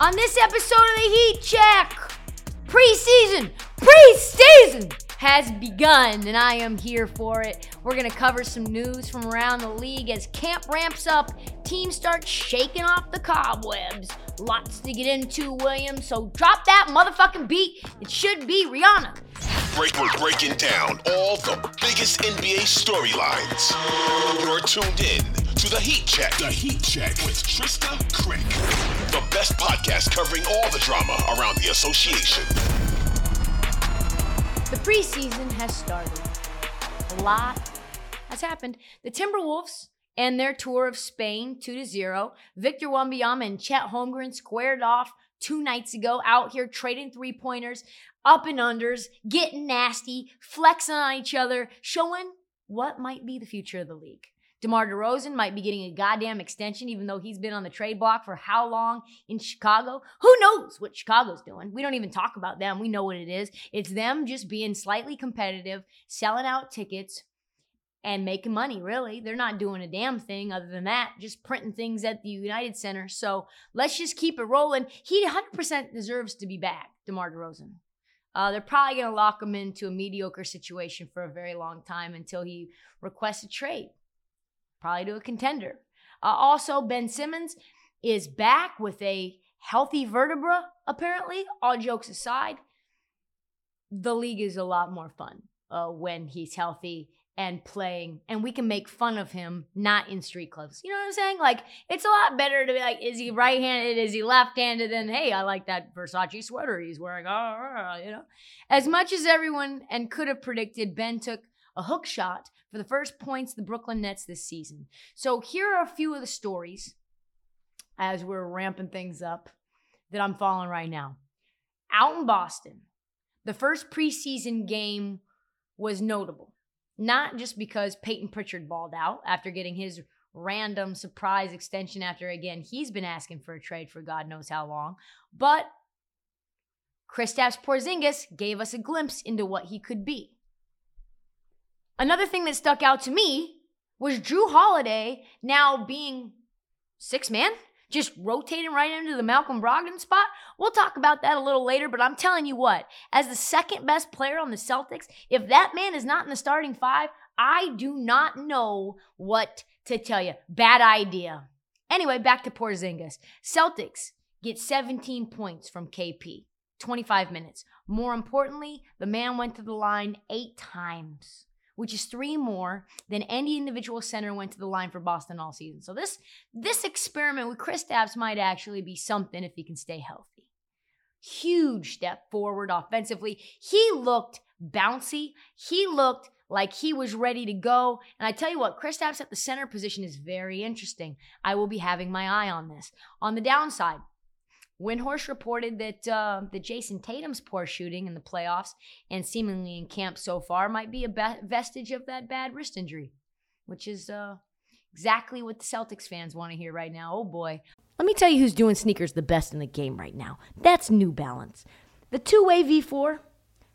On this episode of the Heat Check, preseason, preseason has begun, and I am here for it. We're gonna cover some news from around the league as camp ramps up, teams start shaking off the cobwebs. Lots to get into, Williams. So drop that motherfucking beat. It should be Rihanna. Break, we're breaking down all the biggest NBA storylines. You're tuned in to the Heat Check. The Heat Check with Trysta Krick. The best podcast covering all the drama around the association. The preseason has started. A lot has happened. The Timberwolves and their tour of Spain, 2 to 0. Victor Wembanyama and Chet Holmgren squared off two nights ago out here trading three pointers, up and unders, getting nasty, flexing on each other, showing what might be the future of the league. DeMar DeRozan might be getting a goddamn extension, even though he's been on the trade block for how long in Chicago? Who knows what Chicago's doing? We don't even talk about them. We know what it is. It's them just being slightly competitive, selling out tickets, and making money, really. They're not doing a damn thing other than that, just printing things at the United Center. So let's just keep it rolling. He 100% deserves to be back, DeMar DeRozan. Uh, they're probably going to lock him into a mediocre situation for a very long time until he requests a trade probably to a contender. Uh, also, Ben Simmons is back with a healthy vertebra, apparently. All jokes aside, the league is a lot more fun uh, when he's healthy and playing, and we can make fun of him not in street clubs. You know what I'm saying? Like, it's a lot better to be like, is he right handed? Is he left handed? Than, hey, I like that Versace sweater he's wearing. Oh, you know? As much as everyone and could have predicted, Ben took a hook shot for the first points the Brooklyn Nets this season. So here are a few of the stories as we're ramping things up that I'm following right now. Out in Boston, the first preseason game was notable. Not just because Payton Pritchard balled out after getting his random surprise extension after again he's been asking for a trade for God knows how long, but Kristaps Porzingis gave us a glimpse into what he could be. Another thing that stuck out to me was Jrue Holiday now being six man, just rotating right into the Malcolm Brogdon spot. We'll talk about that a little later, but I'm telling you what, as the second best player on the Celtics, if that man is not in the starting five, I do not know what to tell you. Bad idea. Anyway, back to Porzingis. Celtics get 17 points from KP, 25 minutes. More importantly, the man went to the line eight times which is three more than any individual center went to the line for Boston all season. So this this experiment with Chris Kristaps might actually be something if he can stay healthy. Huge step forward offensively. He looked bouncy. He looked like he was ready to go. And I tell you what, Chris Kristaps at the center position is very interesting. I will be having my eye on this. On the downside, Windhorst reported that uh, the Jayson Tatum's poor shooting in the playoffs and seemingly in camp so far might be a be- vestige of that bad wrist injury, which is uh, exactly what the Celtics fans want to hear right now. Oh boy. Let me tell you who's doing sneakers the best in the game right now. That's New Balance. The two way V4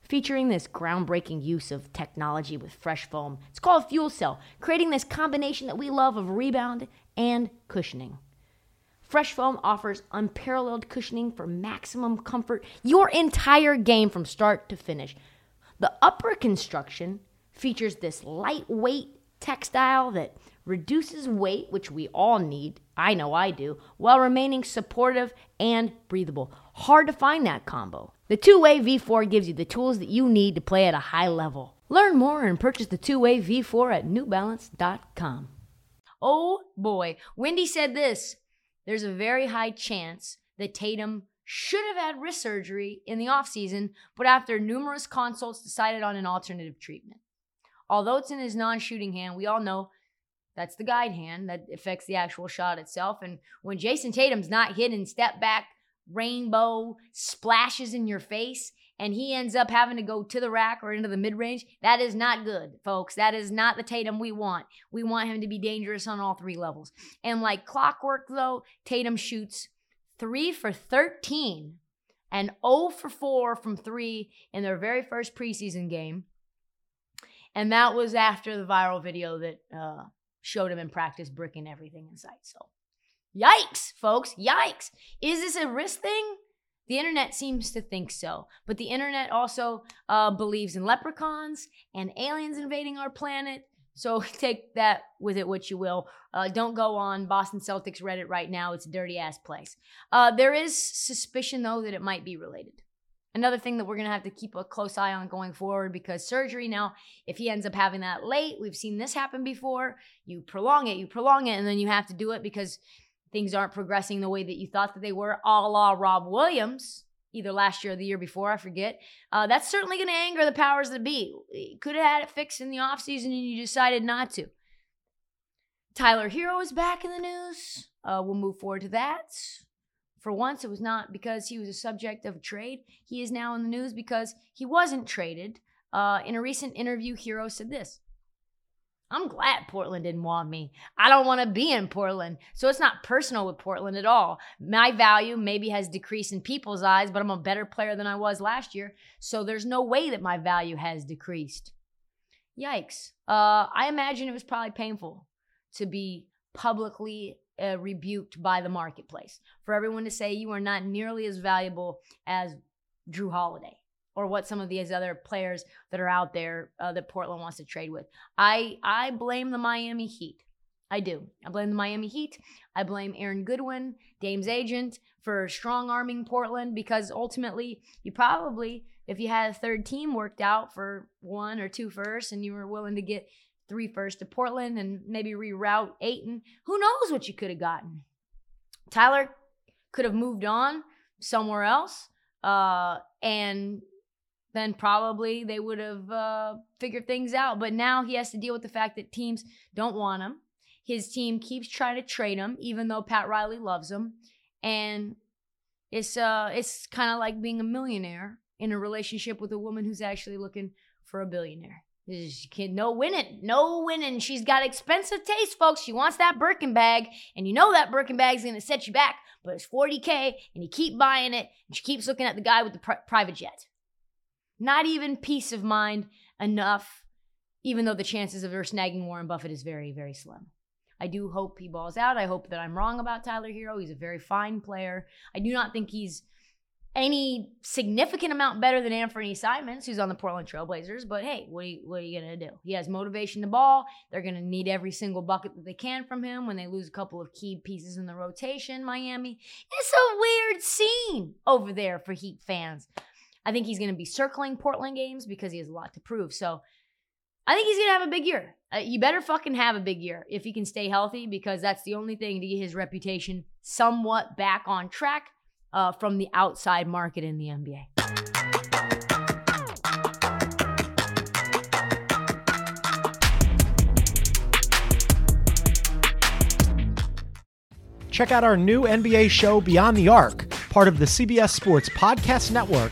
featuring this groundbreaking use of technology with fresh foam. It's called Fuel Cell, creating this combination that we love of rebound and cushioning. Fresh Foam offers unparalleled cushioning for maximum comfort your entire game from start to finish. The upper construction features this lightweight textile that reduces weight, which we all need, I know I do, while remaining supportive and breathable. Hard to find that combo. The two way V4 gives you the tools that you need to play at a high level. Learn more and purchase the two way V4 at newbalance.com. Oh boy, Windy said this there's a very high chance that Tatum should have had wrist surgery in the offseason, but after numerous consults decided on an alternative treatment. Although it's in his non shooting hand, we all know that's the guide hand that affects the actual shot itself. And when Jayson Tatum's not hitting step back, rainbow splashes in your face, and he ends up having to go to the rack or into the mid range, that is not good, folks. That is not the Tatum we want. We want him to be dangerous on all three levels. And like clockwork, though, Tatum shoots three for 13 and 0 for 4 from three in their very first preseason game. And that was after the viral video that uh, showed him in practice bricking everything in sight. So, yikes, folks, yikes. Is this a wrist thing? The internet seems to think so, but the internet also uh, believes in leprechauns and aliens invading our planet. So take that with it what you will. Uh, don't go on Boston Celtics Reddit right now. It's a dirty ass place. Uh, there is suspicion though that it might be related. Another thing that we're going to have to keep a close eye on going forward because surgery now, if he ends up having that late, we've seen this happen before. You prolong it, you prolong it, and then you have to do it because things aren't progressing the way that you thought that they were, a la Rob Williams, either last year or the year before, I forget. Uh, that's certainly going to anger the powers that be. Could have had it fixed in the offseason and you decided not to. Tyler Herro is back in the news. Uh, we'll move forward to that. For once, it was not because he was a subject of a trade. He is now in the news because he wasn't traded. Uh, in a recent interview, Herro said this I'm glad Portland didn't want me. I don't want to be in Portland. So it's not personal with Portland at all. My value maybe has decreased in people's eyes, but I'm a better player than I was last year. So there's no way that my value has decreased. Yikes. Uh, I imagine it was probably painful to be publicly uh, rebuked by the marketplace. For everyone to say you are not nearly as valuable as Jrue Holiday or what some of these other players that are out there uh, that Portland wants to trade with. I I blame the Miami Heat. I do. I blame the Miami Heat. I blame Aaron Goodwin, Dame's agent, for strong arming Portland because ultimately you probably, if you had a third team worked out for one or two firsts and you were willing to get three firsts to Portland and maybe reroute Ayton, Who knows what you could have gotten? Tyler could have moved on somewhere else, uh, and then probably they would have uh, figured things out. But now he has to deal with the fact that teams don't want him. His team keeps trying to trade him, even though Pat Riley loves him, and it's uh, it's kind of like being a millionaire in a relationship with a woman who's actually looking for a billionaire. She can no winning, no winning. She's got expensive taste, folks. She wants that Birkin bag, and you know that Birkin bag's gonna set you back. But it's 40k, and you keep buying it, and she keeps looking at the guy with the pri- private jet. Not even peace of mind enough, even though the chances of her snagging Warren Buffett is very, very slim. I do hope he balls out. I hope that I'm wrong about Tyler Herro. He's a very fine player. I do not think he's any significant amount better than Anthony Simons, who's on the Portland Trailblazers. But hey, what are you, what are you to do? He has motivation to ball. They're to need every single bucket that they can from him when they lose a couple of key pieces in the rotation. Miami. It's a weird scene over there for Heat fans. I think he's going to be circling Portland games because he has a lot to prove. So I think he's going to have a big year. Uh, you better fucking have a big year if he can stay healthy because that's the only thing to get his reputation somewhat back on track uh, from the outside market in the NBA. Check out our new NBA show, Beyond the Arc, part of the CBS Sports Podcast Network,